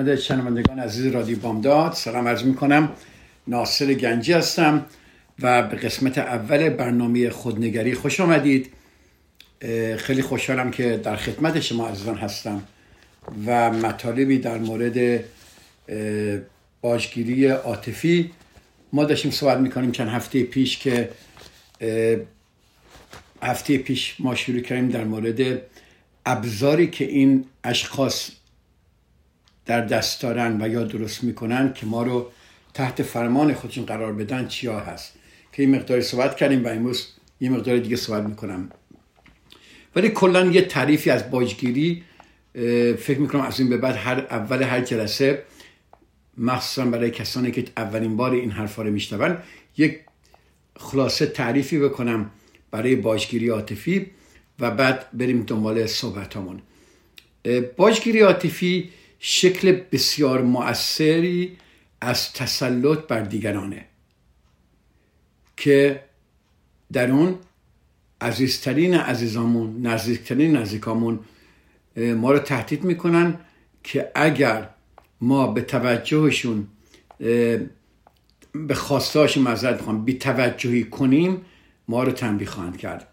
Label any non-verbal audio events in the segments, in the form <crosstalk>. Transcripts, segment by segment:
خدمت شنوندگان عزیز رادیو بامداد. سلام عرض می کنم ناصر گنجی هستم و به قسمت اول برنامه خودنگری خوش آمدید. خیلی خوشحالم که در خدمت شما عزیزان هستم و مطالبی در مورد باجگیری عاطفی ما داشتیم صحبت می‌کنیم چند هفته پیش که هفته پیش ما شروع کردیم در مورد ابزاری که این اشخاص در دست دارن و یا درست می‌کنن که ما رو تحت فرمان خودشون قرار بدن چیا هست. که این مقداری صحبت کردیم و امروز یه مقدار دیگه صحبت می‌کنم. ولی کلا یه تعریفی از باجگیری فکر می‌کنم از این به بعد هر اول هر جلسه مخصوصا برای کسانی که اولین بار این حرفا رو میشنون یک خلاصه تعریفی بکنم برای باجگیری عاطفی و بعد بریم دنبال صحبتامون. باجگیری عاطفی شکل بسیار مؤثری از تسلط بر دیگرانه که در اون عزیزترین عزیزامون نزدیکترین نزدیکامون ما رو تهدید می‌کنن که اگر ما به توجهشون به خواستاش مذارت می‌خوام بی توجهی کنیم ما رو تنبیه خواهند کرد.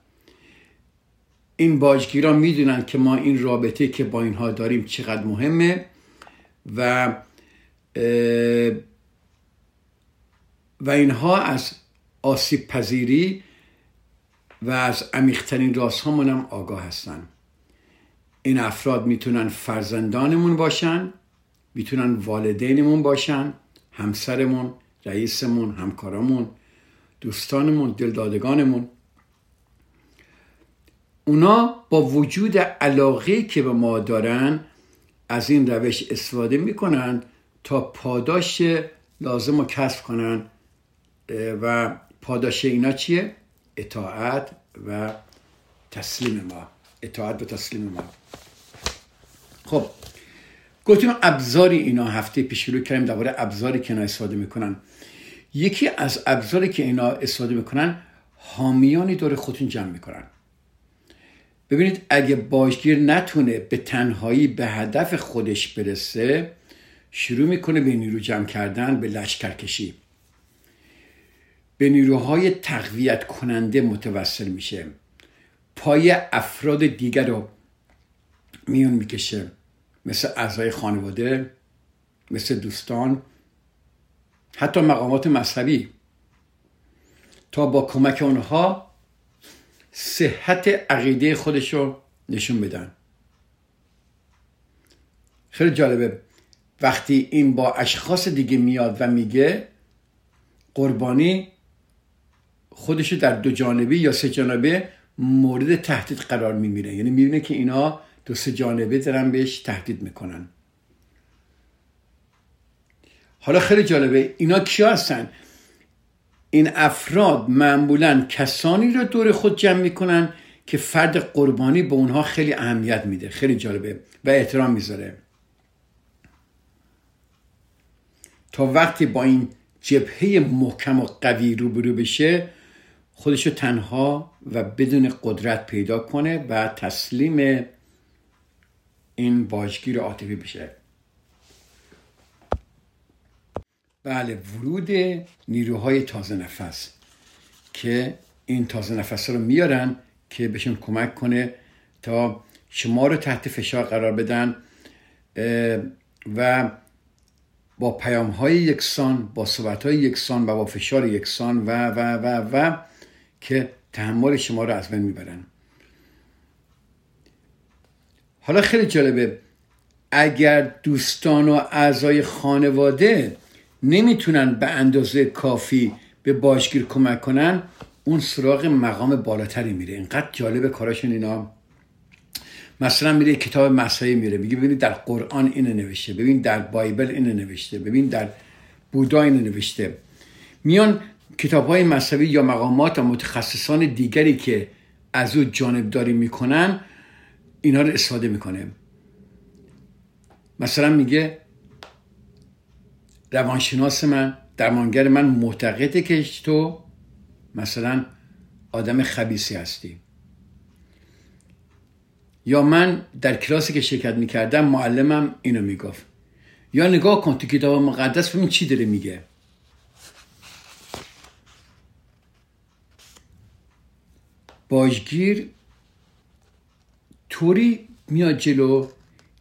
این باجگیران می‌دونن که ما این رابطه که با اینها داریم چقدر مهمه. و و اینها از آسیب پذیری و از عمیقترین راست هم آگاه هستن. این افراد می‌تونن فرزندانمون باشن می‌تونن والدینمون باشن همسرمون رئیسمون همکارمون دوستانمون دلدادگانمون. اونا با وجود علاقه که به ما دارن از این روش استفاده می‌کنن تا پاداش لازم رو کسب کنن. و پاداش اینا چیه؟ اطاعت و تسلیم ما. اطاعت و تسلیم ما. خب گفتیم ابزاری اینا هفته پیش شروع کردیم درباره ابزاری که اینا استفاده می‌کنن. یکی از ابزاری که اینا استفاده می‌کنن حامیانی دور خودتون جمع می‌کنن. ببینید اگه باشگیر نتونه به تنهایی به هدف خودش برسه شروع می‌کنه به نیرو جمع کردن به لشکر کشی. به نیروهای تقویت کننده متوسل میشه. پای افراد دیگر رو میون می‌کشه. مثل اعضای خانواده مثل دوستان حتی مقامات مذهبی. تا با کمک اونها صحت عقیده خودش رو نشون بدن. خیلی جالبه. وقتی این با اشخاص دیگه میاد و میگه قربانی خودشو در دو جانبه یا سه جانبه مورد تهدید قرار میمیره یعنی می‌بینه که اینا دو سه جانبه دارن بهش تهدید می‌کنن. حالا خیلی جالبه. اینا کیا هستن؟ این افراد معمولا کسانی رو دور خود جمع می‌کنن که فرد قربانی به اونها خیلی اهمیت میده. خیلی جالبه و احترام می‌ذاره. تا وقتی با این جبهه محکم و قوی روبرو بشه خودشو تنها و بدون قدرت پیدا کنه و تسلیم این باجگیر عاطفی بشه. بله ورود نیروهای تازه نفس که این تازه نفس رو میارن که بهشون کمک کنه تا شما رو تحت فشار قرار بدن و با پیام های یکسان با صحبت های یکسان و با فشار یکسان و و و و که تحمل شما رو از بین می‌برن. حالا خیلی جالبه اگر دوستان و اعضای خانواده نمی‌تونن به اندازه کافی به باشگیر کمک کنن اون سراغ مقام بالاتری میره. اینقدر جالب کاراشون اینا. مثلا میره کتاب مسایی میره میگه ببینید در قرآن اینو نوشته ببین در بایبل اینو نوشته ببین در بودا اینو نوشته. میان کتاب های مذهبی یا مقامات و متخصصان دیگری که از او جانبداری می‌کنن اینا رو استفاده می‌کنه. مثلا میگه روانشناس من درمانگر من معتقده که تو مثلا آدم خبیسی هستی. یا من در کلاسی که شرکت می‌کردم معلمم اینو می‌گفت. یا نگاه کن تو کتاب مقدس ببین چی داره میگه. باجگیر طوری میاد جلو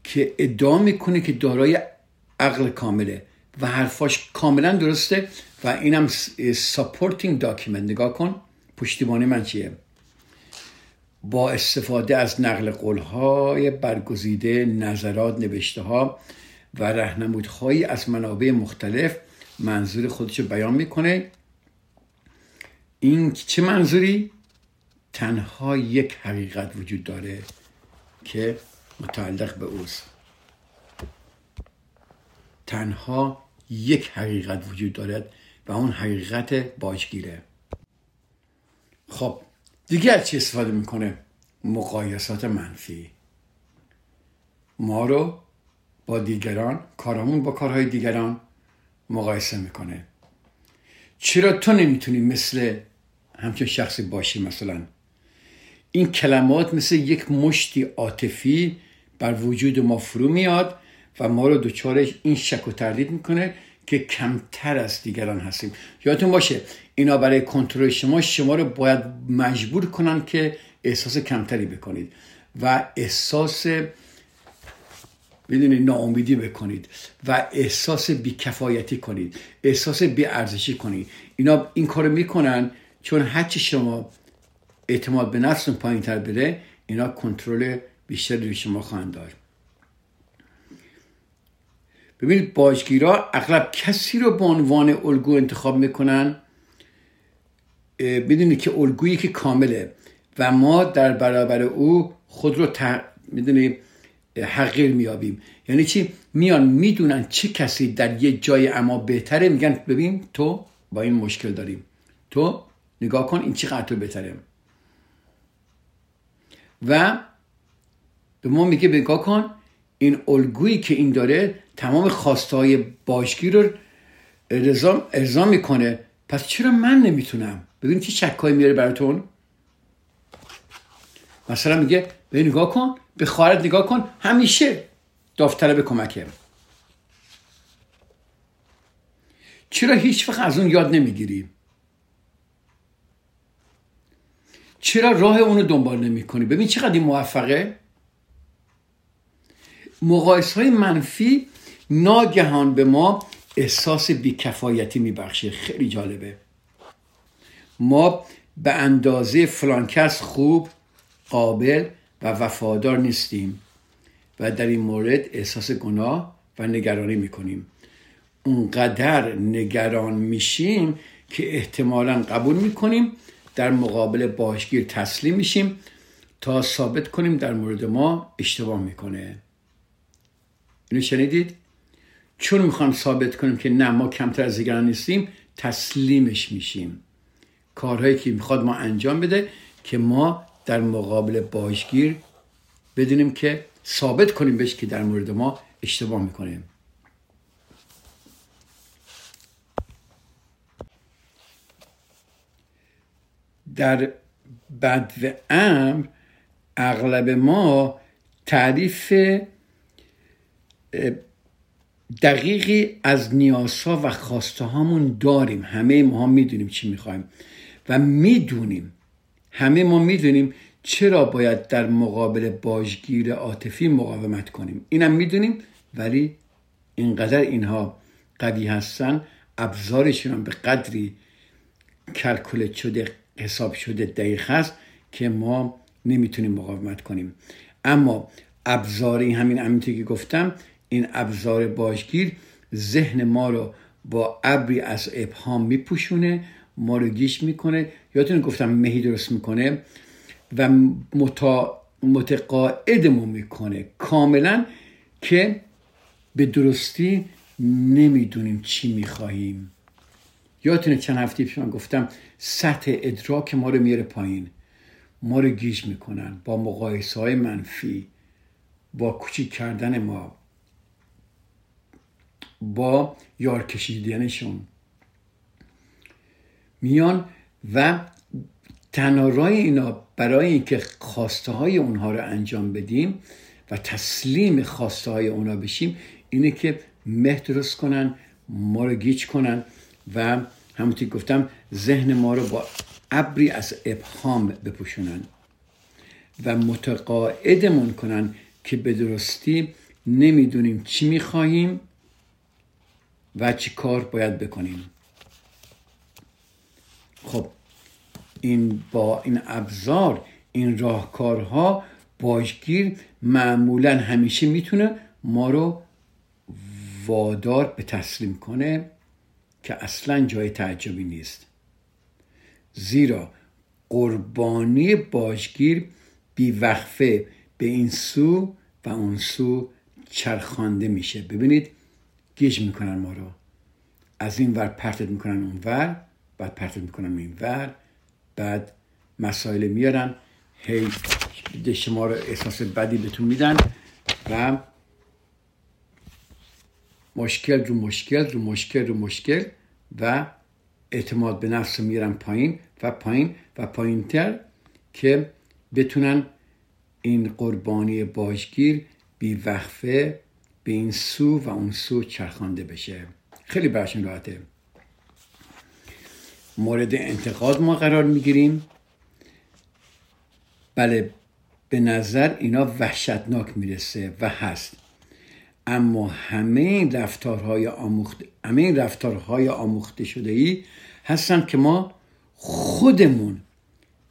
که ادعا می‌کنه که دارای عقل کامله. و حرفاش کاملا درسته و اینم supporting document نگاه کن پشتیبانی من چیه؟ با استفاده از نقل قولهای برگزیده نظرات نوشته ها و رهنمودهایی از منابع مختلف منظور خودش بیان می‌کنه. این چه منظوری؟ تنها یک حقیقت وجود داره که متعلق به اوست. تنها یک حقیقت وجود دارد و اون حقیقت باجگیره. خب دیگه از چی استفاده می‌کنه؟ مقایسات منفی. ما رو با دیگران کارامون با کارهای دیگران مقایسه می‌کنه. چرا تو نمی‌تونی مثل همچون شخصی باشی؟ مثلا این کلمات مثل یک مشتی عاطفی بر وجود ما فرو میاد و ما رو دوچارش این شک و تردید می‌کنه که کمتر از دیگران هستیم. یادتون باشه اینا برای کنترل شما شما رو باید مجبور کنن که احساس کمتری بکنید و احساس بدونید ناامیدی بکنید و احساس بیکفایتی کنید احساس بیارزشی کنید. اینا این کارو می‌کنن چون هرچی شما اعتماد به نفستون پایین تر بره اینا کنترل بیشتری روی شما خواهند دار ببینید باجگیرا اغلب کسی رو به عنوان الگو انتخاب می‌کنن. بدونید که الگویی که کامله و ما در برابر او خود رو ت... می‌دونی حقیر میابیم یعنی چی؟ میان می‌دونن چه کسی در یه جای اما بهتره. میگن ببین تو با این مشکل داریم. تو نگاه کن این چقدر تو بهتره. و به ما میگه نگاه کن این الگویی که این داره تمام خواستهای باشگیر رو ارضا می‌کنه. پس چرا من نمی‌تونم؟ ببین چه شکایی میاره براتون. مثلا میگه به نگاه کن به خواهرت نگاه کن همیشه داوطلب کمکه. چرا هیچ وقت از اون یاد نمی‌گیری؟ چرا راه اونو دنبال نمی کنی ببین چقدر این موفقه. مقایس های منفی ناگهان به ما احساس بیکفایتی میبخشه. خیلی جالبه. ما به اندازه فلانکس خوب قابل و وفادار نیستیم و در این مورد احساس گناه و نگرانی می‌کنیم. اونقدر نگران میشیم که احتمالا قبول می‌کنیم در مقابل باشگیر تسلیم میشیم تا ثابت کنیم در مورد ما اشتباه می‌کنه. اینو شنیدید؟ چون می‌خوام ثابت کنیم که نه ما کمتر از دیگران نیستیم تسلیمش میشیم. کارهایی که می‌خواد ما انجام بده که ما در مقابل باشگیر بدونیم که ثابت کنیم بهش که در مورد ما اشتباه می‌کنیم در بد و امر اغلب ما تعریف دقیقی از نیازها و خواسته هامون داریم. همه ما هم می‌دونیم چی می‌خوایم و می‌دونیم همه ما می‌دونیم چرا باید در مقابل باجگیر عاطفی مقاومت کنیم. اینم می‌دونیم ولی اینقدر اینها قوی هستن ابزارشون به قدری کلکولت شده حساب شده دقیق هست که ما نمی‌تونیم مقاومت کنیم. اما ابزاری همین همینطور که گفتم این ابزار باشگیر ذهن ما رو با ابری از ابهام میپوشونه ما رو گیش می‌کنه. یادتون گفتم مهی درست می‌کنه و متا متقاعدمون می‌کنه کاملا که به درستی نمی‌دونیم چی می‌خواهیم. یادتونه چند هفته پیش من گفتم سطح ادراک ما رو میاره پایین. ما رو گیج می‌کنن با مقایسه های منفی با کوچیک کردن ما. با یار کشیدنشون. میان و تنها راه اینا برای اینکه خواسته های اونها رو انجام بدیم و تسلیم خواسته های اونا بشیم اینه که مه درست کنن ما رو گیج کنن و همونطور گفتم ذهن ما رو با ابری از ابهام بپوشونن و متقاعدمون کنن که به درستی نمی‌دونیم چی می‌خواهیم. و چی کار باید بکنیم. خب این با این ابزار این راهکارها باشگیر معمولا همیشه می‌تونه ما رو وادار به تسلیم کنه که اصلا جای تعجبی نیست. زیرا قربانی باشگیر بیوقفه به این سو و اون سو چرخانده میشه. ببینید گیج می‌کنن ما رو. از این ور پرتت می‌کنن اون ور بعد پرتت می‌کنن این ور بعد مسائل میارن. هی شما رو احساس بدی بهتون میدن و مشکل رو مشکل رو مشکل رو مشکل و اعتماد به نفس میرن پایین و پایین و پایینتر که بتونن این قربانی باشگیر بی وقفه به این سو و اون سو چرخانده بشه. خیلی برشون راحته. مورد انتقاد ما قرار می‌گیریم. بله به نظر اینا وحشتناک می‌رسه و هست. اما همه این رفتارهای آموخته همه این رفتارهای آموخته شده ای هستن که ما خودمون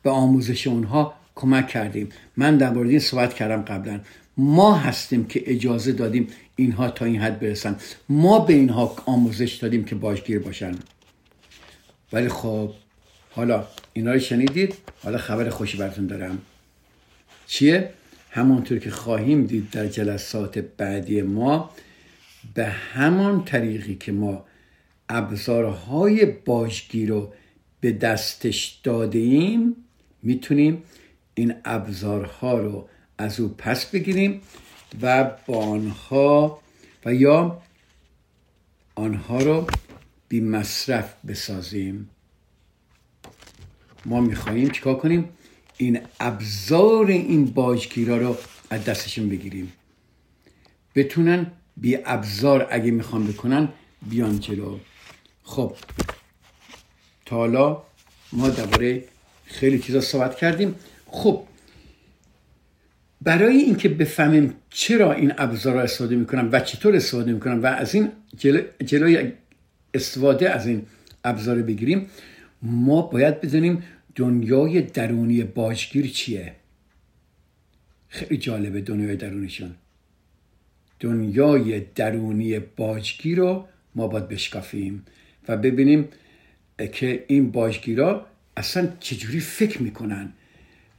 به آموزش اونها کمک کردیم. من در مورد این صحبت کردم قبلا. ما هستیم که اجازه دادیم اینها تا این حد برسن. ما به اینها آموزش دادیم که باشگیر باشن. ولی خب حالا اینا رو شنیدید؟ حالا خبر خوشی براتون دارم. چیه؟ همانطور که خواهیم دید در جلسات بعدی ما به همان طریقی که ما ابزارهای باشگیر رو به دستش داده ایم می‌تونیم این ابزارها رو از او پس بگیریم. و با آنها و یا آنها رو بی مصرف بسازیم. ما می‌خواهیم چیکار کنیم؟ این ابزار این باجگیرا رو از دستشون بگیریم. بتونن بی ابزار اگه می‌خوان بکنن بیان جلو. خب تا حالا ما درباره خیلی چیزا صحبت کردیم. خب برای اینکه بفهمیم چرا این ابزار را استفاده می‌کنن و چطور استفاده می‌کنن و از این جلو، جلوی استفاده از این ابزار بگیریم ما باید بدونیم دنیای درونی باجگیر چیه. خیلی جالبه دنیای درونیشون. دنیای درونی باجگیر رو ما باید بشکافیم و ببینیم که این باجگیرا اصلا چجوری فکر می‌کنن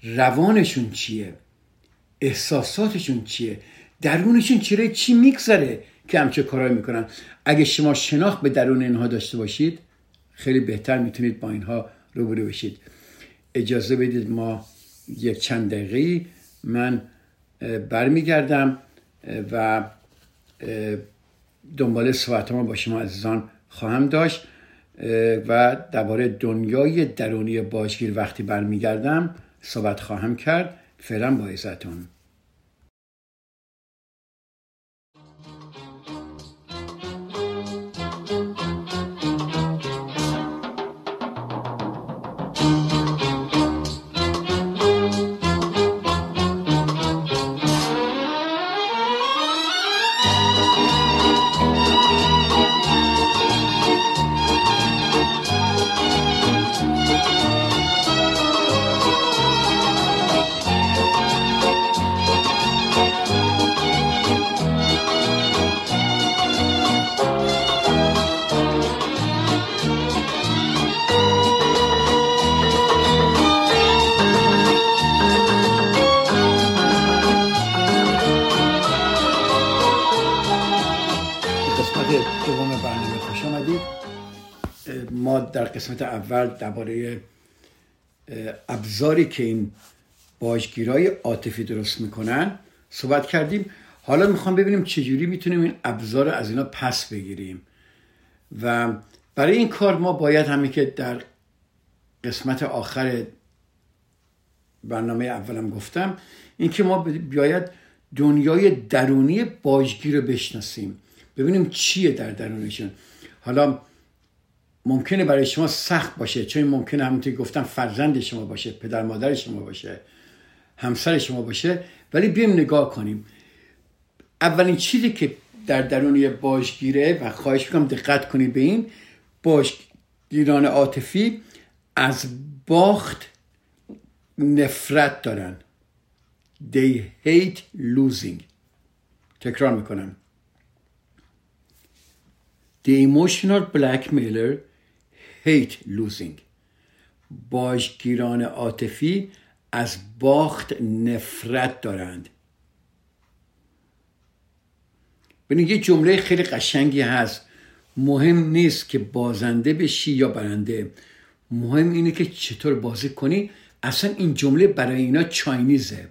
روانشون چیه. احساساتشون چیه؟ درونشون چیره چی میگذره که همچه کارهایی می‌کنن؟ اگه شما شناخت به درون اینها داشته باشید خیلی بهتر می‌تونید با اینها روبرو بشید. اجازه بدید ما یک چند دقیقه من برمیگردم و دنبال صحبت ما با شما عزیزان خواهم داشت و درباره دنیای درونی باشگیر وقتی برمیگردم صحبت خواهم کرد. فعلا با عزتون. قسمت اول درباره ابزاری که این باجگیرای عاطفی درست می‌کنن صحبت کردیم. حالا می‌خوام ببینیم چجوری می‌تونیم این ابزار از اینا پس بگیریم. و برای این کار ما باید همین که در قسمت آخر برنامه اولم گفتم اینکه ما بیاید دنیای درونی باجگیر رو بشناسیم. ببینیم چیه در درونشون. حالا ممکنه برای شما سخت باشه چون ممکنه همونطور گفتم فرزند شما باشه پدر مادر شما باشه همسر شما باشه. ولی بیایم نگاه کنیم. اولین چیزی که در درون باجگیره و خواهش می‌کنم دقت کنید به این باجگیران عاطفی از باخت نفرت دارن. They hate losing. تکرار می‌کنم. The emotional blackmailer hate losing. باجگیران عاطفی از باخت نفرت دارند. ببینید یه جمله خیلی قشنگی هست. مهم نیست که بازنده بشی یا برنده. مهم اینه که چطور بازی کنی. اصلا این جمله برای اینا چاینیزه.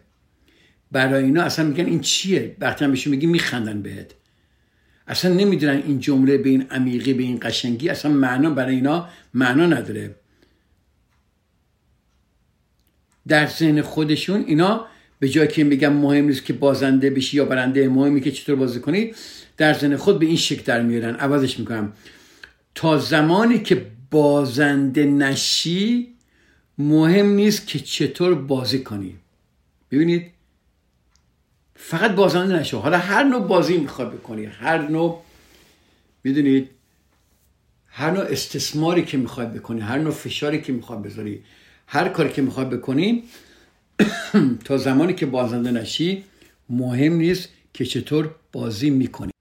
برای اینا اصلا میگن این چیه؟ وقتی هم میگی میخندن بهت. اصلا نمی‌دونن این جمله به این عمیقی به این قشنگی اصلا معنا برای اینا معنا نداره. در ذهن خودشون اینا به جای که میگن مهم نیست که بازنده بشی یا برنده مهمی که چطور بازی کنی در ذهن خود به این شکل در میارن. عوضش می‌کنم. تا زمانی که بازنده نشی مهم نیست که چطور بازی کنی. ببینید فقط بازنده نشو. حالا هر نوع بازی می‌خواد بکنی هر نوع می‌دونید هر نوع استثماری که می‌خواد بکنی هر نوع فشاری که می‌خواد بذاری هر کاری که می‌خواد بکنی <clears throat> تا زمانی که بازنده نشی مهم نیست که چطور بازی می‌کنی.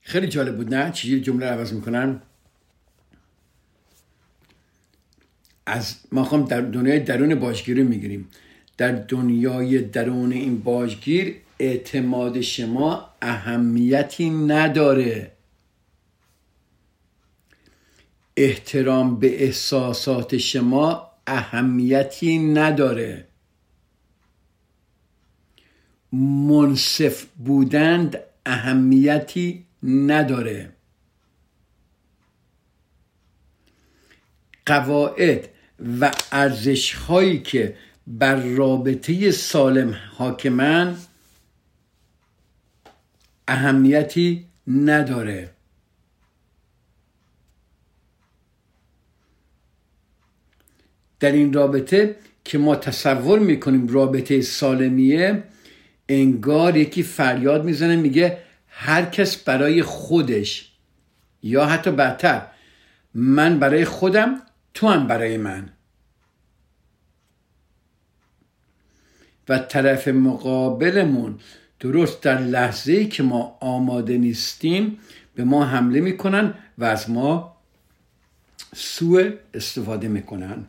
خیلی جالب بود نه؟ چیزی جمله عوض می‌کنن از ما خواهم در دنیای درون باجگیری می‌گیریم. در دنیای درون این باجگیر اعتماد شما اهمیتی نداره. احترام به احساسات شما اهمیتی نداره. منصف بودند اهمیتی نداره. قواعد و ارزش هایی که بر رابطه سالم حاکمن اهمیتی نداره. در این رابطه که ما تصور می‌کنیم رابطه سالمیه انگار یکی فریاد می‌زنه میگه هر کس برای خودش. یا حتی بدتر من برای خودم تو هم برای من. و طرف مقابلمون درست در لحظه که ما آماده نیستیم به ما حمله می‌کنن و از ما سوء استفاده می‌کنن.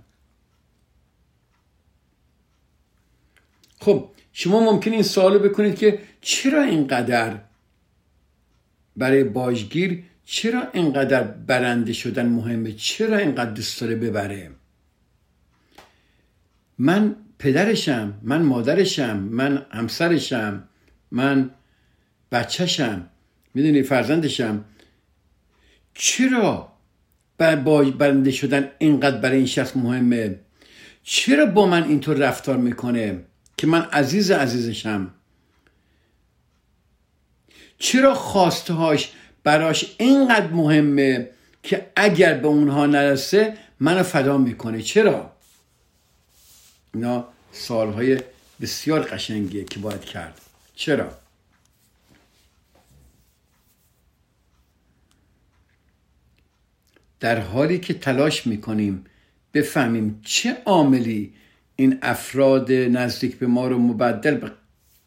خب شما ممکن این سوال بکنید که چرا اینقدر برای باجگیر چرا اینقدر برنده شدن مهمه؟ چرا اینقدر دوست داره ببره؟ من پدرشم من مادرشم من همسرشم من بچهشم می‌دونی فرزندشم. چرا برنده شدن اینقدر برای این شخص مهمه؟ چرا با من اینطور رفتار می‌کنه که من عزیز عزیزشم؟ چرا خواستهاش براش اینقدر مهمه که اگر به اونها نرسه منو فدا می‌کنه؟ چرا؟ اینا سالهای بسیار قشنگیه که باید کرد. چرا؟ در حالی که تلاش می‌کنیم بفهمیم چه عاملی این افراد نزدیک به ما رو مبدل به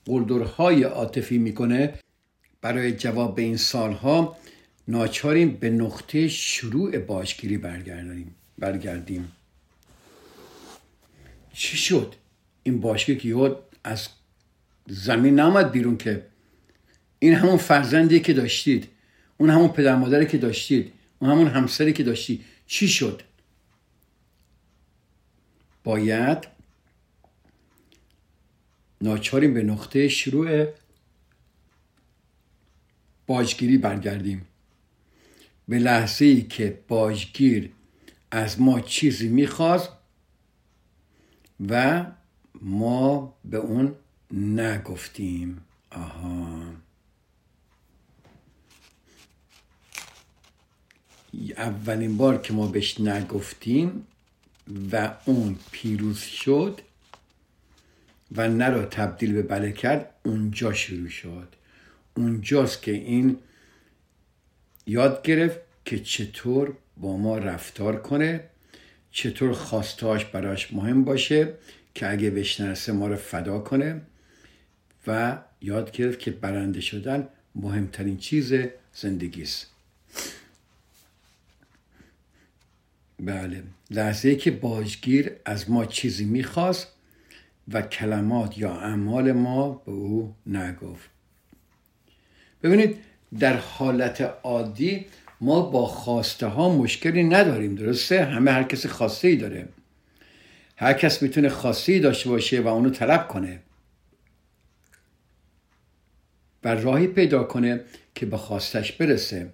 قلدرهای عاطفی می‌کنه برای جواب به این سالها ناچاریم به نقطه شروع باشگیری برگردیم برگردیم. چی شد؟ این باشگیر که از زمین نامد بیرون که این همون فرزندی که داشتید اون همون پدر مادری که داشتید اون همون همسری که داشتی چی شد؟ باید ناچاریم به نقطه شروع باجگیری برگردیم. به لحظه ای که باجگیر از ما چیزی می‌خواست و ما به اون نگفتیم. آها. اولین بار که ما بهش نگفتیم و اون پیروز شد و نه تبدیل به بله کرد اونجا شروع شد. اونجاست که این یاد گرفت که چطور با ما رفتار کنه چطور خواستهاش براش مهم باشه که اگه بشنرسه ما رو فدا کنه. و یاد گرفت که برنده شدن مهمترین چیز زندگی است. بله لحظه که باجگیر از ما چیزی می‌خواست و کلمات یا اعمال ما به او نگفت. ببینید در حالت عادی ما با خواسته ها مشکلی نداریم درسته؟ همه هر کسی خواسته ای داره. هر کس می‌تونه خواسته ای داشته باشه و اونو طلب کنه. و راهی پیدا کنه که به خواستش برسه.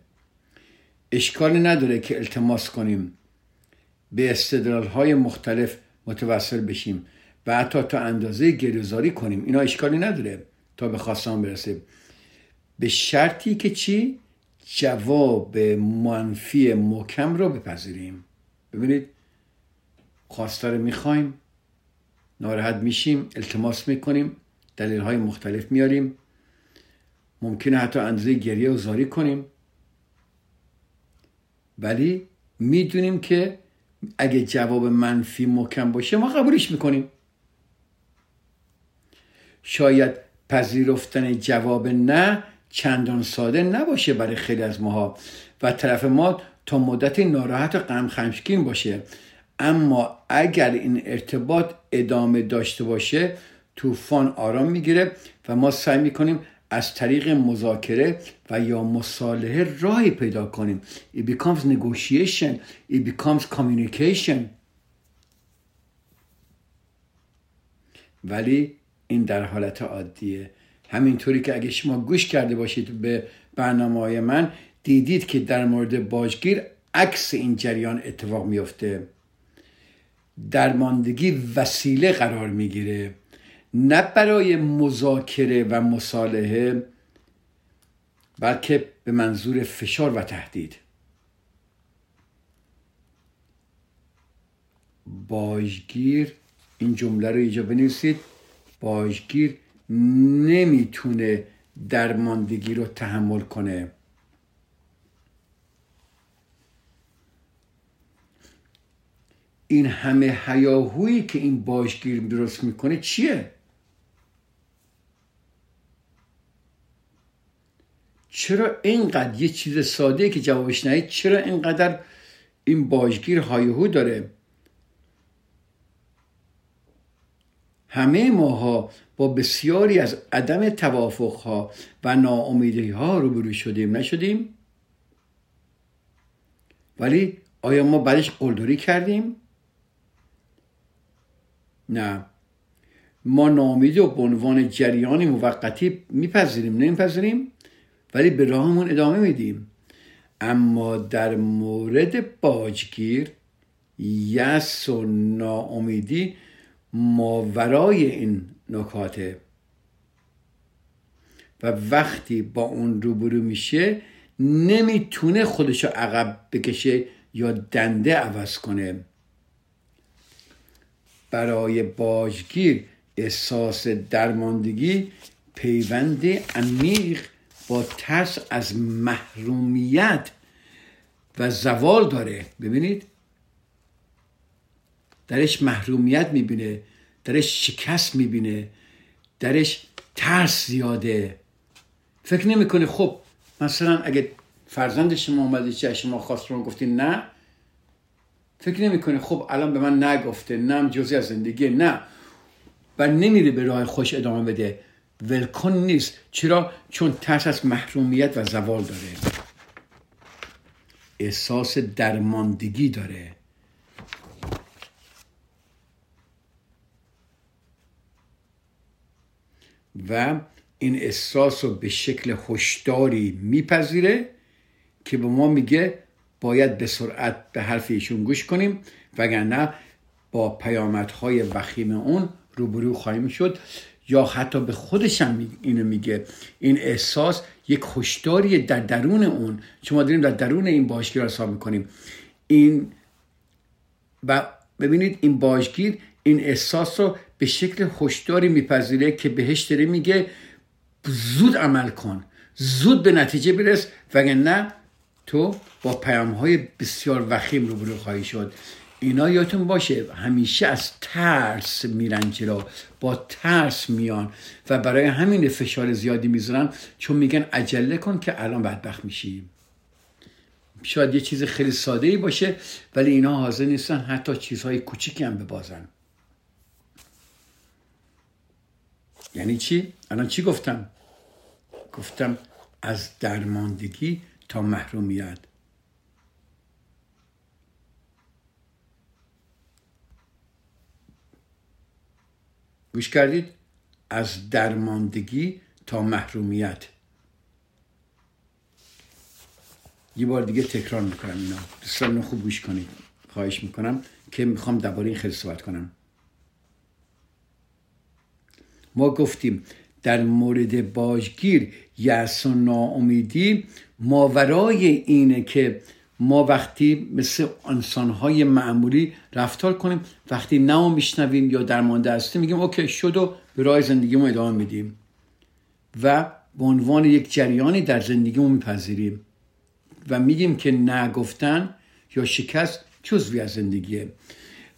اشکالی نداره که التماس کنیم. به استدلال های مختلف متوسل بشیم و حتی تا اندازه گریزاری کنیم. اینا اشکالی نداره تا به خواستان برسه. به شرطی که چی؟ جواب منفی محکم رو بپذیریم. ببینید خواسته رو می‌خوایم ناراحت میشیم التماس می‌کنیم دلیل های مختلف میاریم ممکنه حتی اندازه گریه و زاری کنیم. ولی می‌دونیم که اگه جواب منفی محکم باشه ما قبولش می‌کنیم. شاید پذیرفتن جواب نه چندان ساده نباشه برای خیلی از ماها و طرف ما تا مدت ناراحت و غم باشه. اما اگر این ارتباط ادامه داشته باشه طوفان آرام می‌گیره و ما سعی می‌کنیم از طریق مذاکره و یا مصالحه راهی پیدا کنیم. It becomes negotiation. It becomes communication. ولی این در حالت عادیه. همینطوری که اگه شما گوش کرده باشید به برنامه های من دیدید که در مورد باجگیر عکس این جریان اتفاق میفته درماندگی وسیله قرار می‌گیره. نه برای مذاکره و مصالحه بلکه به منظور فشار و تهدید. باجگیر این جمله رو اینجا بنویسید. باجگیر نمی‌تونه درماندگی رو تحمل کنه. این همه هیاهویی که این باشگیر درست می‌کنه چیه؟ چرا اینقدر یه چیز ساده که جوابش نهید چرا اینقدر این باجگیر هایهو داره؟ همه ماها با بسیاری از عدم توافق ها و ناامیدی ها روبرو شدیم نشدیم؟ ولی آیا ما بعدش قلدری کردیم؟ نه. ما ناامیدی و به عنوان جریان موقتی میپذیریم نمیپذیریم؟ ولی به راهمون ادامه میدیم. اما در مورد باجگیر یس و ناامیدی ماورای این نکاته. و وقتی با اون روبرو میشه نمی‌تونه خودشو عقب بکشه یا دنده عوض کنه. برای باجگیر احساس درماندگی پیوند عمیق با ترس از محرومیت و زوال داره. ببینید. درش محرومیت می‌بینه درش شکست می‌بینه درش ترس زیاده. فکر نمی‌کنه خب مثلا اگه فرزند شما اومده چه شما خواست رو گفتین؟ نه. فکر نمی‌کنه خب الان به من نگفته نه جزی از زندگی نه. و نمیره به راه خوش ادامه بده. ولکن نیست چرا؟ چون ترس از محرومیت و زوال داره. احساس درماندگی داره. و این احساس رو به شکل هشداری میپذیره که به ما میگه باید به سرعت به حرف ایشون گوش کنیم وگرنه با پیامدهای وخیم اون روبرو خواهیم شد. یا حتی به خودش هم اینو میگه. این احساس یک هشداری در درون اون. چون ما داریم در درون این باشگیر حساب می‌کنیم. این و ببینید این باشگیر این احساس رو به شکل هشداری میپذیره که بهش داره میگه زود عمل کن. زود به نتیجه برس. وگرنه تو با پیام های بسیار وخیم روبرو خواهی شد. اینا یادتون باشه همیشه از ترس میرن جلو با ترس میان و برای همین فشار زیادی می‌ذارن چون میگن عجله کن که الان بدبخت میشی شاید یه چیز خیلی ساده ای باشه ولی اینا حاضر نیستن حتی چیزهای کوچیکی هم ببازن یعنی چی؟ الان چی گفتم؟ گفتم از درماندگی تا محرومیت گوش کردید؟ از درماندگی تا محرومیت. یه بار دیگه تکرار می‌کنم اینا دوستان خوب گوش کنید. خواهش می‌کنم که می‌خوام درباره این خیلی صحبت کنم. ما گفتیم در مورد باجگیر یأس و ناامیدی ماورای اینه که ما وقتی مثل انسانهای معمولی رفتار کنیم وقتی نه میشنویم یا درمانده هستیم میگیم اوکی شد و به راه زندگی ما ادامه میدیم. و به عنوان یک جریانی در زندگیمون میپذیریم و میگیم که نگفتن یا شکست جزوی از زندگیه.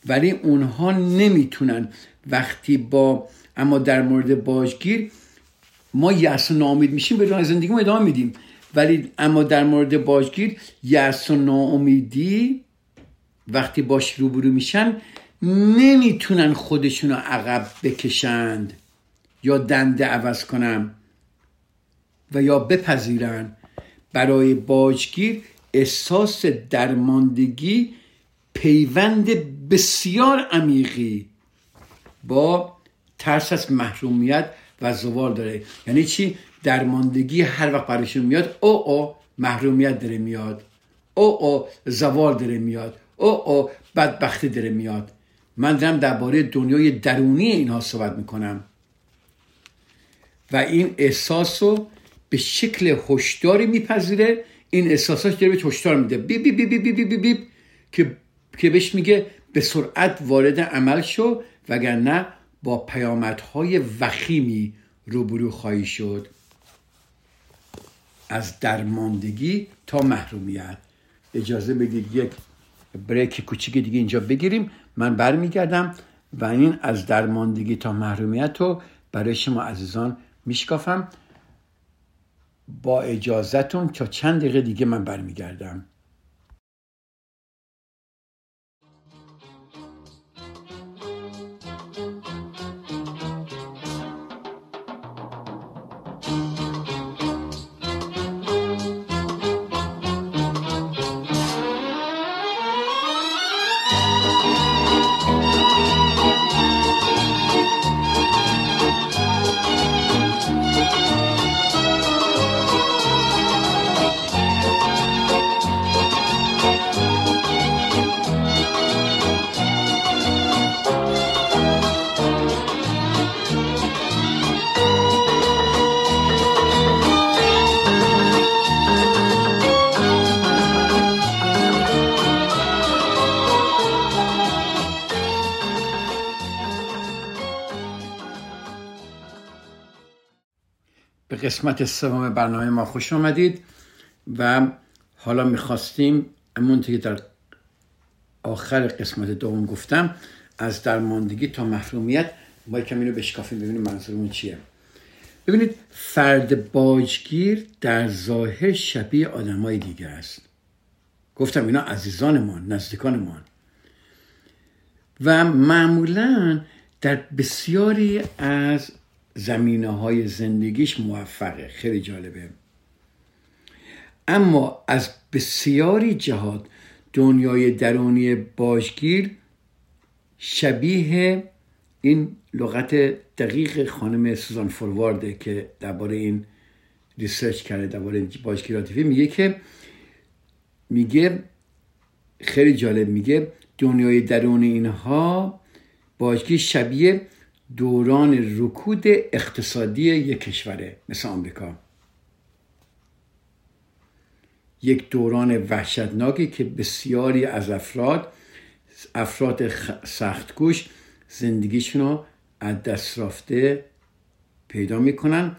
ولی اونها نمی‌تونن وقتی با اما در مورد باجگیر ما یأس و ناامید میشیم به زندگی ما ادامه میدیم. ولی اما در مورد باجگیر یأس و ناامیدی وقتی باش روبرو میشن نمی‌تونن خودشون رو عقب بکشند یا دنده عوض کنن و یا بپذیرن. برای باجگیر احساس درماندگی پیوند بسیار عمیقی با ترس از محرومیت و زوال داره. یعنی چی؟ درماندگی هر وقت برشون میاد او او محرومیت داره میاد. او او زوال داره میاد. او او بدبختی داره میاد. من دارم درباره دنیای درونی اینها صحبت می‌کنم. و این احساس رو به شکل هشداری میپذیره. این احساساش داره به هشدار میده. بی بی بی بی بی بی بی, که که بهش میگه به سرعت وارد عمل شو وگرنه با پیامدهای وخیمی روبرو خواهی شد. از درماندگی تا محرومیت. اجازه بدید یک بریک کوچیک دیگه اینجا بگیریم. من برمیگردم و این از درماندگی تا محرومیت رو برای شما عزیزان میشکافم. با اجازتون تا چند دقیقه دیگه من برمیگردم. قسمت سوم برنامه ما خوش آمدید و حالا می‌خواستیم امون که در آخر قسمت دوم گفتم از درماندگی تا محرومیت ما کمی رو بشکافیم ببینیم منظورمون چیه. ببینید فرد باجگیر در ظاهر شبیه آدمای دیگه است. گفتم اینا عزیزانمان نزدیکانمان. و معمولا در بسیاری از زمینه های زندگیش موفقه. خیلی جالبه. اما از بسیاری جهات دنیای درونی باجگیر شبیه این لغت دقیق خانم سوزان فوروارده که درباره این ریسرچ کرده درباره باجگیر میگه که میگه خیلی جالب میگه دنیای درون اینها باجگیر شبیه دوران رکود اقتصادی یک کشوره مثل آمریکا یک دوران وحشتناکی که بسیاری از افراد افراد سختگوش زندگیشون رو از دست رفته پیدا می‌کنن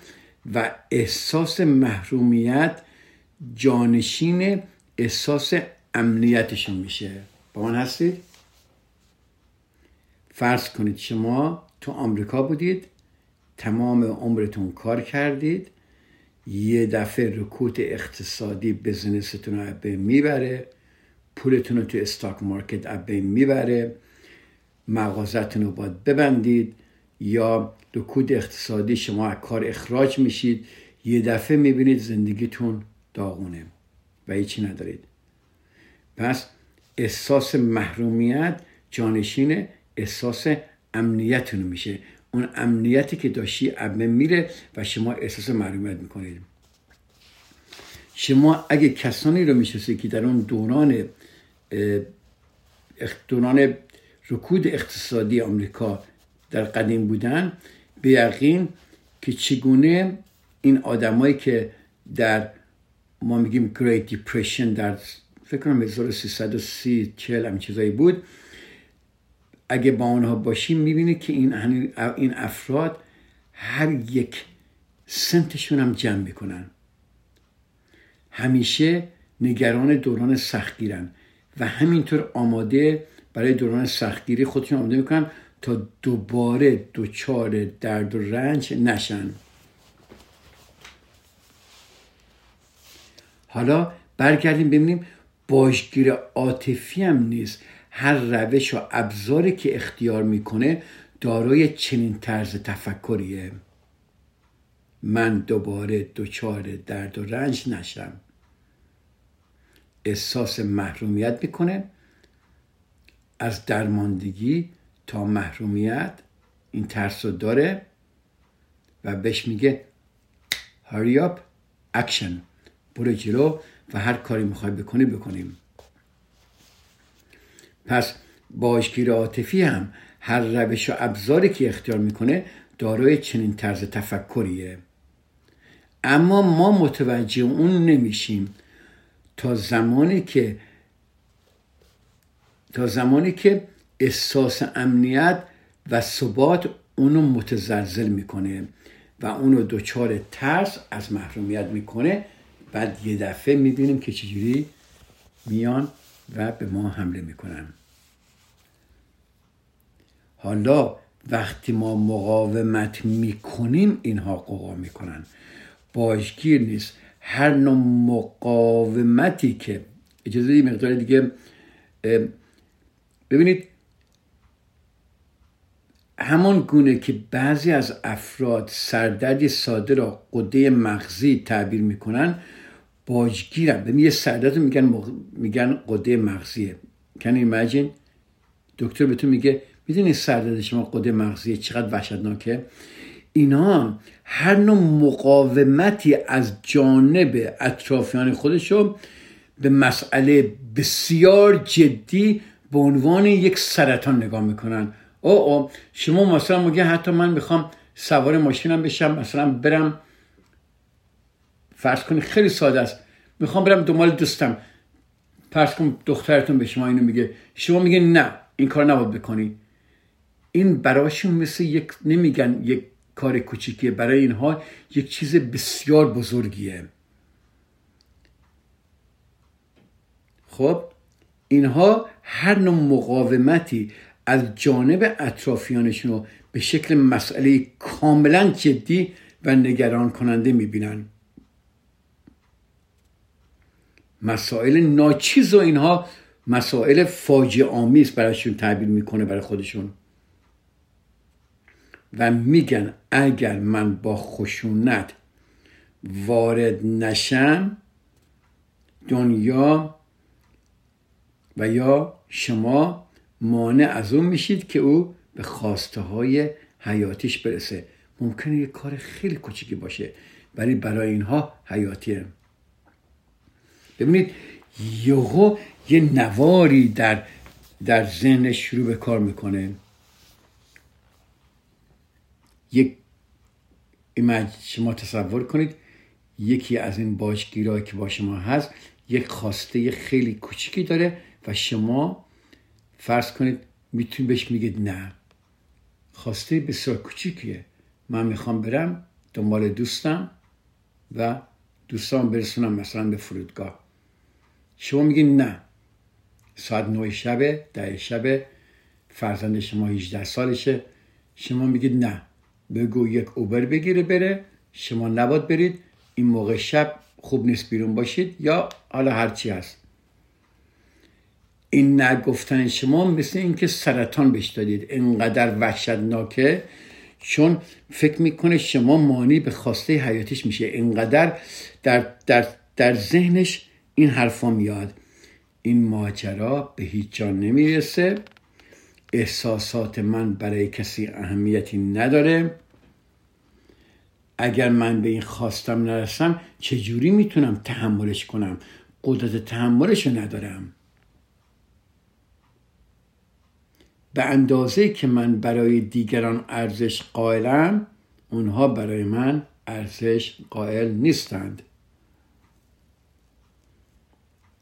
و احساس محرومیت جانشین احساس امنیتشون میشه با من هستید؟ فرض کنید شما تو آمریکا بودید تمام عمرتون کار کردید یه دفعه رکود اقتصادی بزنستون رو بین می‌بره پولتون رو تو استاک مارکت بین می‌بره مغازتون رو باید ببندید یا رکود اقتصادی شما از کار اخراج میشید یه دفعه می‌بینید زندگیتون داغونه و هیچی ندارید. پس احساس محرومیت جانشین احساس امنیتتون میشه. اون امنیتی که داشتی ابه میره و شما احساس محرومیت می‌کنید. شما اگه کسانی رو می‌شناسید که در اون دوران دوران رکود اقتصادی آمریکا در قدیم بودن به یقین که چگونه این آدمایی که در ما میگیم Great Depression در فکر کنم 1330 40 هم چیزایی بود اگه با آنها باشیم می‌بینید که این این افراد هر یک سنتشون هم جمع می‌کنن. همیشه نگران دوران سختگیرن و همینطور آماده برای دوران سختگیری خودشون آماده می‌کنن تا دوباره دچار درد و رنج نشن. حالا برگردیم ببینیم باشگیر عاطفی هم نیست. هر روش و ابزاری که اختیار می‌کنه دارای چنین طرز تفکریه. من دوباره دچار درد و رنج نشم. احساس محرومیت می‌کنه. از درماندگی تا محرومیت این ترس رو داره و بهش میگه hurry up action. برو جلو و هر کاری می‌خوای بکنی بکنیم. پس باشگیر عاطفی هم هر روش و ابزاری که اختیار می‌کنه دارای چنین طرز تفکریه. اما ما متوجه اون نمیشیم. تا زمانی که تا زمانی که احساس امنیت و ثبات اونو متزلزل می‌کنه و اونو دچار ترس از محرومیت می‌کنه بعد یه دفعه می‌بینیم که چجوری میان و به ما حمله می‌کنن. حالا وقتی ما مقاومت می‌کنیم اینها قوا می‌کنن. باشگیر نیست. هر نوع مقاومتی که اجازه مقدار دیگه ببینید همان گونه که بعضی از افراد سردردی ساده را قده مغزی تعبیر می‌کنن باجگیرن ببین یه سردرد میگن میگن قده مغزیه. کن ایمجین دکتر بهتون میگه می‌دونی سردرد شما قده مغزیه چقدر وحشتناکه؟ اینا هر نوع مقاومتی از جانب اطرافیان خودشو به مسئله بسیار جدی به عنوان یک سرطان نگاه می‌کنن. او او شما مثلا میگه حتی من می‌خوام سوار ماشینم بشم مثلا برم فرض کنید خیلی ساده است. می‌خوام برم دنبال دوستم. فرض کن دخترتون به شما اینو میگه. شما میگه نه این کار نباید بکنی این براشون مثل یک نمیگن یک کار کوچیکیه. برای اینها یک چیز بسیار بزرگیه. خب اینها هر نوع مقاومتی از جانب اطرافیانشون رو به شکل مسئله کاملا جدی و نگران کننده می‌بینن. مسائل ناچیز و اینها مسائل فاجعه آمیز برایشون تعبیر می‌کنه برای خودشون. و میگن اگر من با خشونت وارد نشم دنیا و یا شما مانع از اون میشید که او به خواسته های حیاتیش برسه. ممکنه یه کار خیلی کوچیکی باشه ولی برای اینها حیاتیه. ببینید یهو یه نواری در در ذهنش شروع به کار می‌کنه. یک شما تصور کنید یکی از این باشگیرهایی که با شما هست یک خواسته خیلی کوچیکی داره و شما فرض کنید می‌تونید بهش میگید نه. خواسته بسیار کوچیکیه. من می‌خوام برم دنبال دوستم و دوستان برسونم مثلا به فرودگاه. شما میگید نه. ساعت نه شبه ده شبه فرزند شما 18 سالشه. شما میگید نه. بگو یک اوبر بگیره بره. شما نباد برید. این موقع شب خوب نیست بیرون باشید یا حالا هرچی هست. این نگفتن شما مثل اینکه سرطان بهش دادید. اینقدر وحشتناکه. چون فکر می‌کنه شما مانی به خواسته حیاتیش میشه. اینقدر در, در, در ذهنش این حرفا میاد. این ماجرا به هیچ جا نمی‌رسه. احساسات من برای کسی اهمیتی نداره. اگر من به این خواستم نرسم چجوری می‌تونم تحملش کنم؟ قدرت تحملش رو ندارم. به اندازه که من برای دیگران ارزش قائلم اونها برای من ارزش قائل نیستند.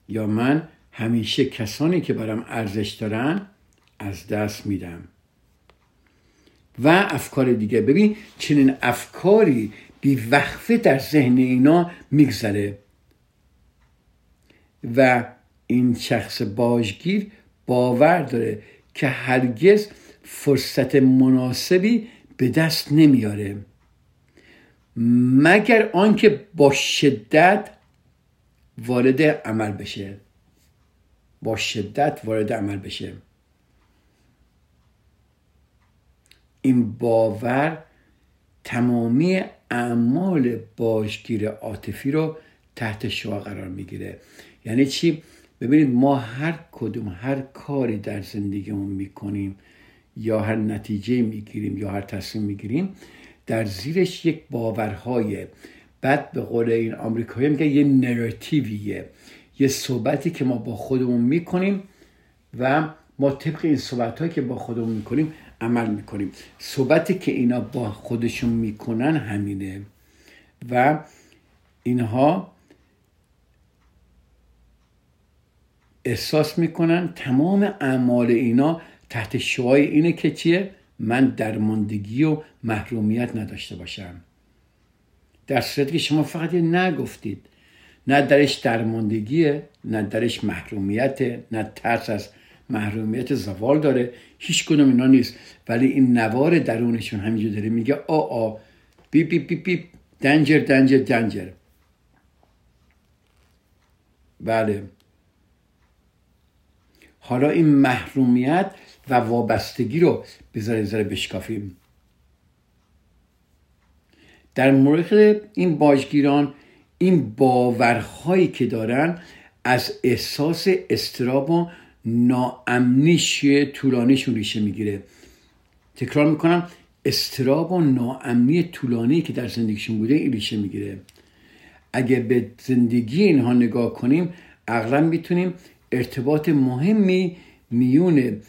یا من همیشه کسانی که برام ارزش دارن از دست میدم. و افکار دیگه. ببین چنین افکاری بی وقفه در ذهن اینا میگذره. و این شخص باجگیر باور داره که هرگز فرصت مناسبی به دست نمیاره. مگر آنکه با شدت وارد عمل بشه. با شدت وارد عمل بشه. این باور تمامی اعمال باجگیر عاطفی رو تحت شعا قرار می‌گیره. یعنی چی؟ ببینید ما هر کدوم هر کاری در زندگیمون می‌کنیم یا هر نتیجه می‌گیریم یا هر تصمیم می‌گیریم در زیرش یک باورهای بعد به قول این آمریکایی میگه یه نراتیویه یه صحبتی که ما با خودمون می‌کنیم و ما طبق این صحبت که با خودمون می‌کنیم عمل می‌کنیم. صحبتی که اینا با خودشون می‌کنن همینه. و اینها احساس می‌کنن تمام اعمال اینا تحت شعای اینه که چیه؟ من درماندگی و محرومیت نداشته باشم. در صورتی که شما فقط یه نگفتید. نه درش درماندگیه نه درش محرومیت نه ترس از محرومیت زوال داره. هیچ کدوم اینا نیست. ولی این نوار درونشون همینجور داره. میگه آ آ بی بی بی بی دنجر دنجر دنجر. بله. حالا این محرومیت و وابستگی رو بذاره ذره بشکافیم. در مورد این باجگیران این باورهایی که دارن از احساس استراب و ناامنیش طولانیشون ریشه می‌گیره. تکرار می‌کنم استراب و ناامنی طولانی که در زندگیشون بوده این ریشه می‌گیره. اگه به زندگی اینها نگاه کنیم اغلب می‌تونیم ارتباط مهمی میون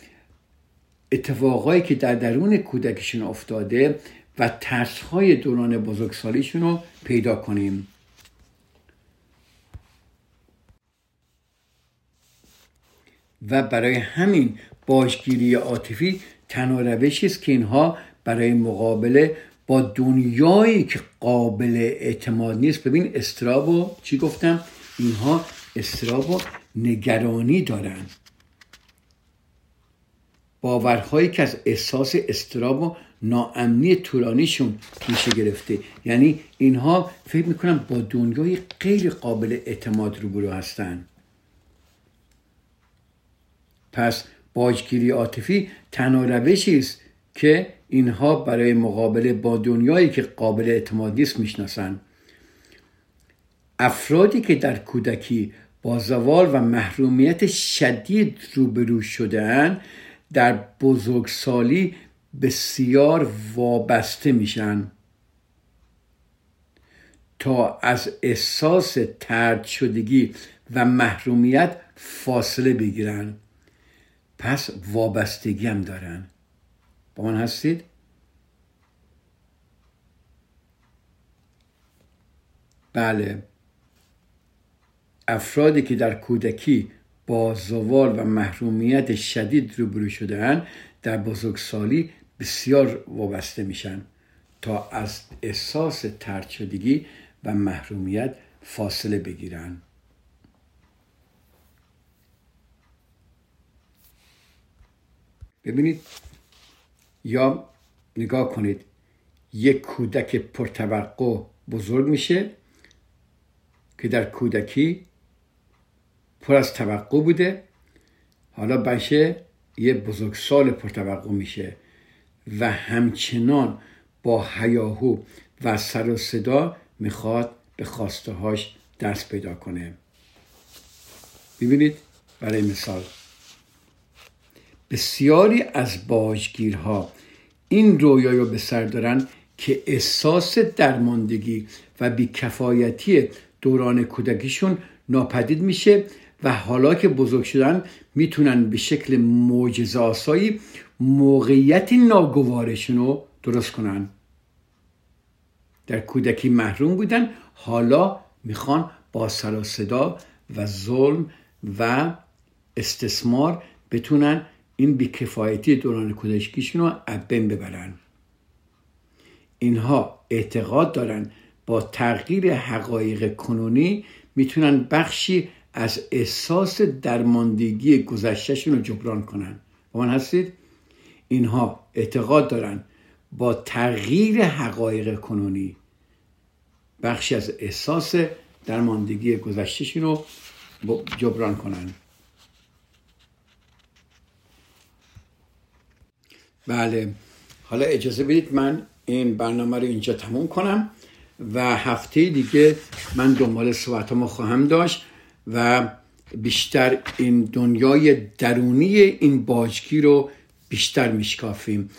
اتفاقایی که در درون کودکشون افتاده و ترسهای دوران بزرگسالیشون رو پیدا کنیم. و برای همین باشگیری عاطفی تنها روشی است که اینها برای مقابله با دنیایی که قابل اعتماد نیست. ببین استراب و چی گفتم؟ اینها استراب و نگرانی دارن. باورهایی که از احساس استراب و ناامنی طولانیشون میشه گرفته. یعنی اینها فکر می‌کنن با دنیای غیر قابل اعتماد روبرو هستن. پس باجگیری عاطفی تنها روشی است که اینها برای مقابله با دنیایی که قابل اعتماد نیست می‌شناسن افرادی که در کودکی با زوال و محرومیت شدید روبرو شدن در بزرگسالی بسیار وابسته میشن تا از احساس ترد شدگی و محرومیت فاصله بگیرن پس وابستگی هم دارن. با من هستید؟ بله. افرادی که در کودکی با زوال و محرومیت شدید روبرو شدهاند در بزرگسالی بسیار وابسته میشن تا از احساس ترد و محرومیت فاصله بگیرن. ببینید. یا نگاه کنید یک کودک پرتوقع بزرگ میشه که در کودکی پر از توقع بوده. حالا بشه یه بزرگسال پرتوقع میشه و همچنان با هیاهو و سر و صدا می‌خواد به خواسته هاش دست پیدا کنه. ببینید برای مثال. بسیاری از باجگیرها این رویای رو به سر دارن که احساس درماندگی و بیکفایتی دوران کودکیشون ناپدید میشه و حالا که بزرگ شدن می‌تونن به شکل معجزه آسایی موقعیت ناگوارشون رو درست کنن. در کودکی محروم بودن حالا می‌خوان با سر و صدا و ظلم و استثمار بتونن این بیکفایتی دوران کودکیشون رو بین ببرن. اینها اعتقاد دارن با تغییر حقایق کنونی می‌تونن بخشی از احساس درماندگی گذشتهشون رو جبران کنن. با من هستید؟ اینها اعتقاد دارن با تغییر حقایق کنونی بخشی از احساس درماندگی گذشتهشون رو جبران کنن. بله. حالا اجازه بدید من این برنامه رو اینجا تموم کنم و هفته دیگه من دنبال صحبتمو خواهم داشت و بیشتر این دنیای درونی این باجگی رو بیشتر میشکافیم.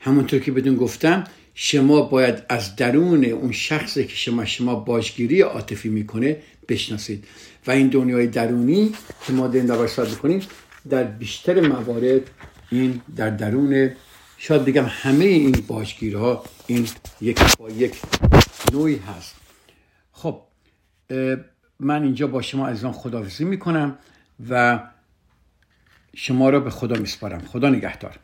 همونطور که بدون گفتم شما باید از درون اون شخصی که شما شما باجگیری عاطفی می‌کنه بشناسید. و این دنیای درونی که ما در بکنیم در بیشتر موارد این در درون شاید بگم همه این باجگیرها این یک با یک نوعی هست. خب من اینجا با شما آن خداحافظی می‌کنم و شما را به خدا میسپارم. خدا نگهدار.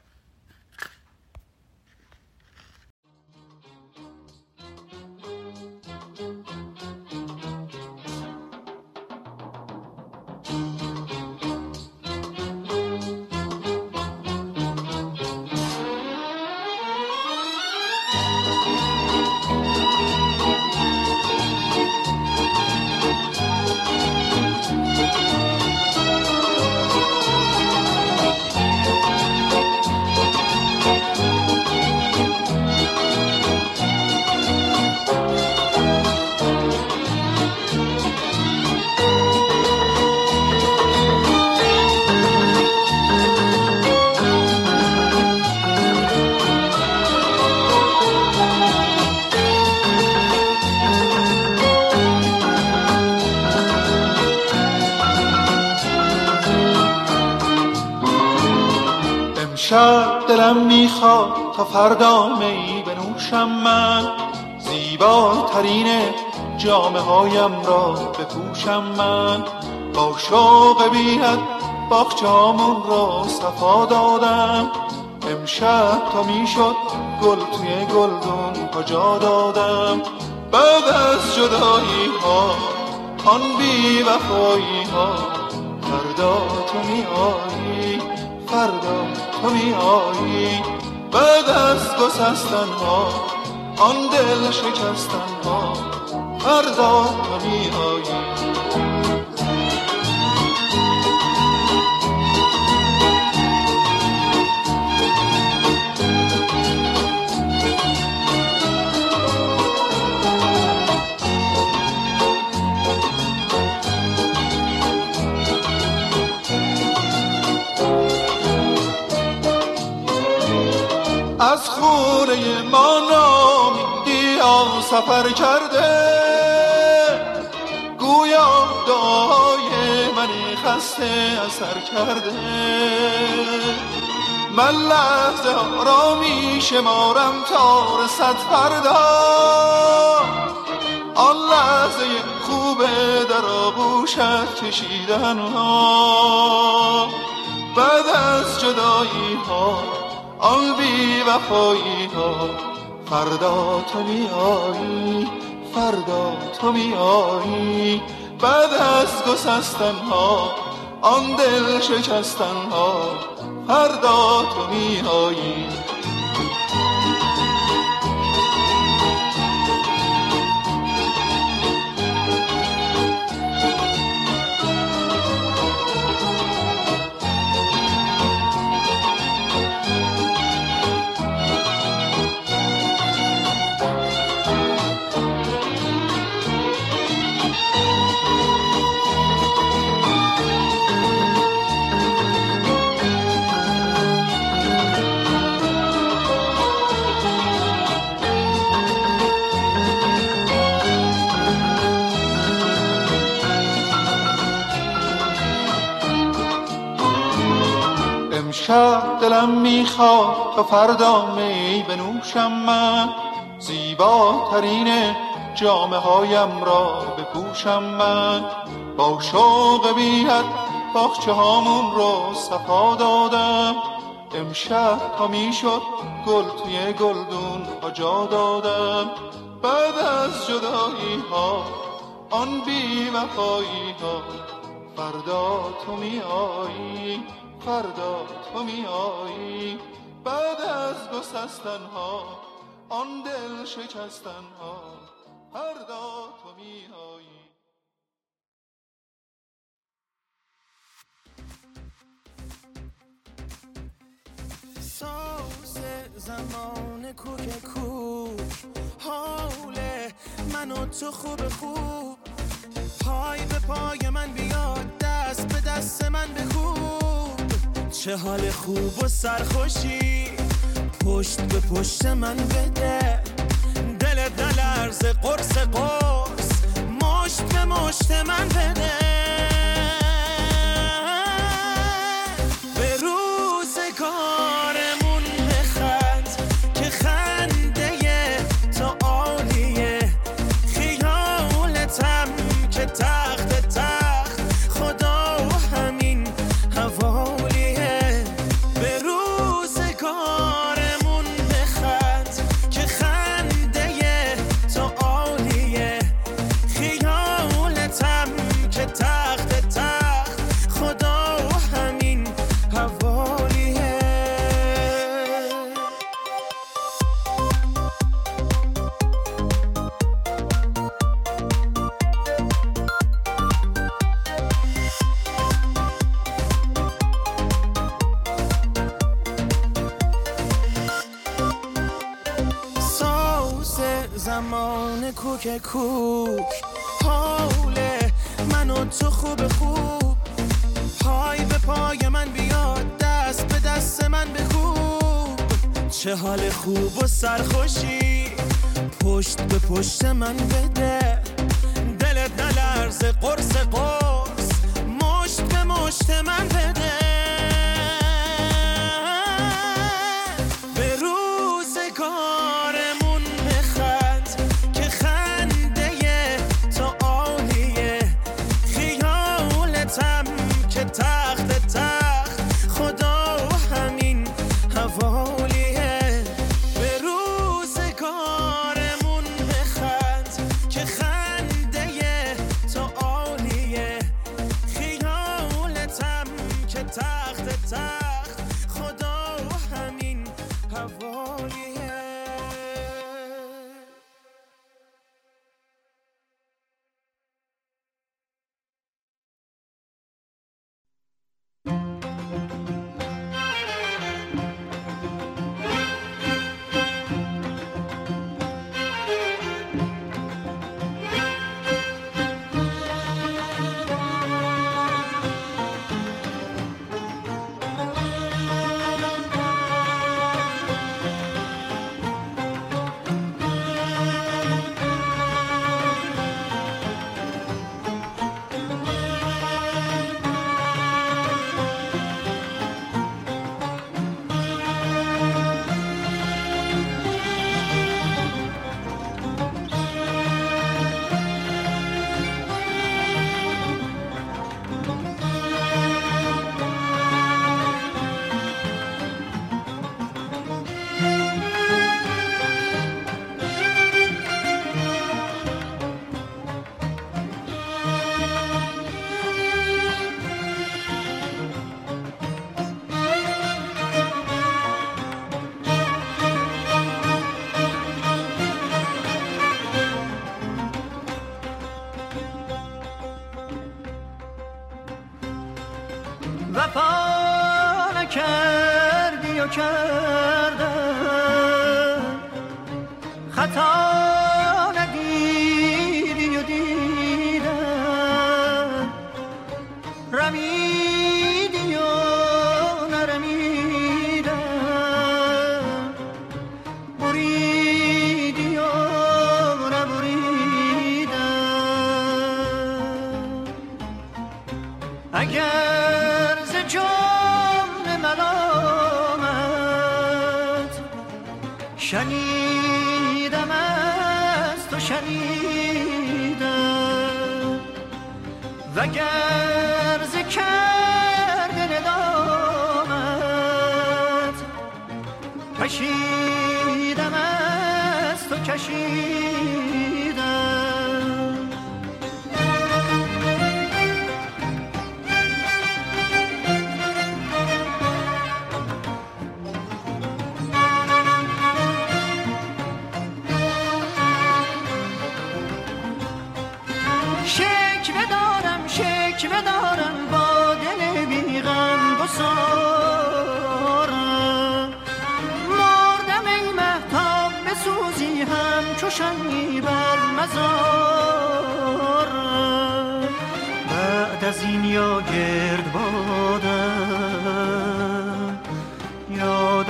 دلم می‌خواد تا فردا می بنوشم من. زیباترین جامعه هایم را بپوشم من. با شوق بیند باغچامون را صفا دادم. امشب تا می‌شد گل توی گلدون کجا دادم؟ بعد از جدایی ها آن بی وفایی ها فردا تو می آیی فردا تو می آیی. بعد از گسستن ها آن دل شکستن ها. فردا تو می آیی. سفر کرده گویا دعای من خسته اثر کرده. من لحظه را می شمارم تا رسد فردا. آن لحظه خوبه در آغوشت کشیدن ها بعد از جدایی ها آن بی وفایی ها فردا تو میایی فردا تو میایی. بعد از گسستن ها آن دل شکستن ها فردا تو میایی. امشب دلم می‌خواد تا فردا می بنوشم من. زیباترین جامعه هایم را بپوشم من. با شوق بیت باخچه هامون رو صفا دادم. امشب تا می‌شد گل توی گلدون ها جا دادم. بعد از جدایی ها آن بی وفایی ها فردا تو میایی فردا تو میایی بعد از گسستن ها آن دل شکستن ها فردا تو میایی. ساز زمان کوک کوک حال من و تو خوب خوب. پای به پای من بیاد دست به دست من بخوب چه حال خوب و سرخوشی؟ پشت به پشت من بده. دل دلرز قرص قرص. مشت به مشت من بده. خوب و سرخوشی. پشت به پشت من بده. دل دلرز قرص قرص. مشت به مشت من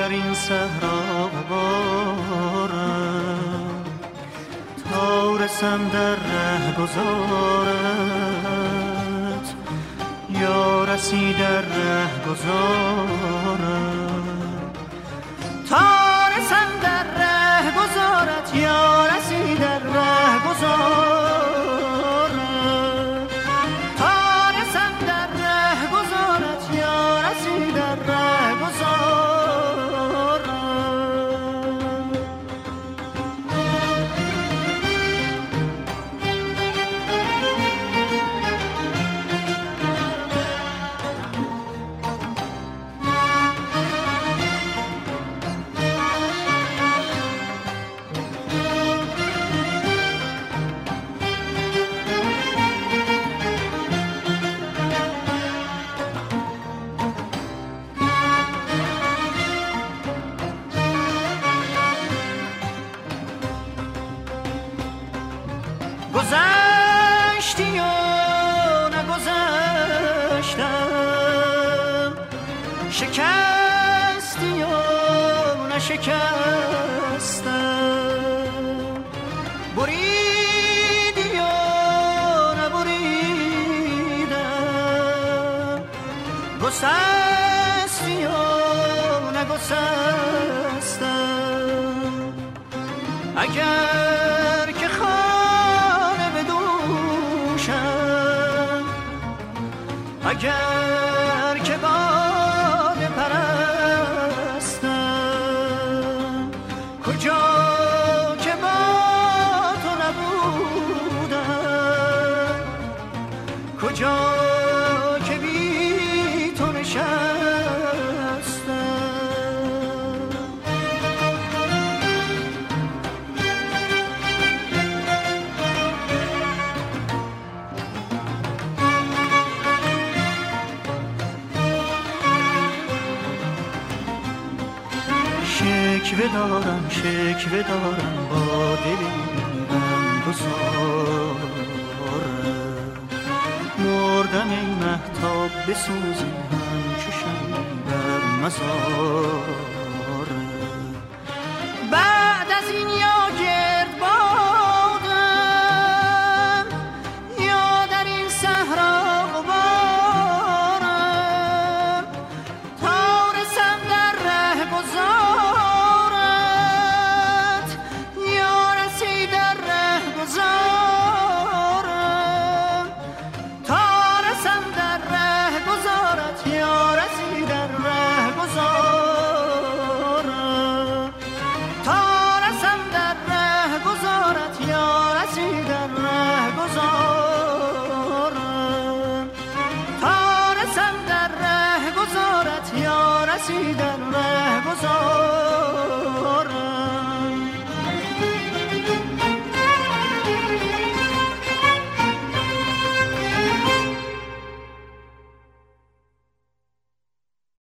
در این صحرا بارم تا رسم در ره گذارت یا رسی در ره گذارت تا رسم در ره گذارت یا رسی در ره گذارت شکستم. بریدی یا نبریدم؟ گسستی یا نگسستم؟ اگر که خانه بدوشم اگر دارم شکوه دارم با دلی بسارم مردن ای محتاب بسوزی هم شمی بر مزار. بعد از این یا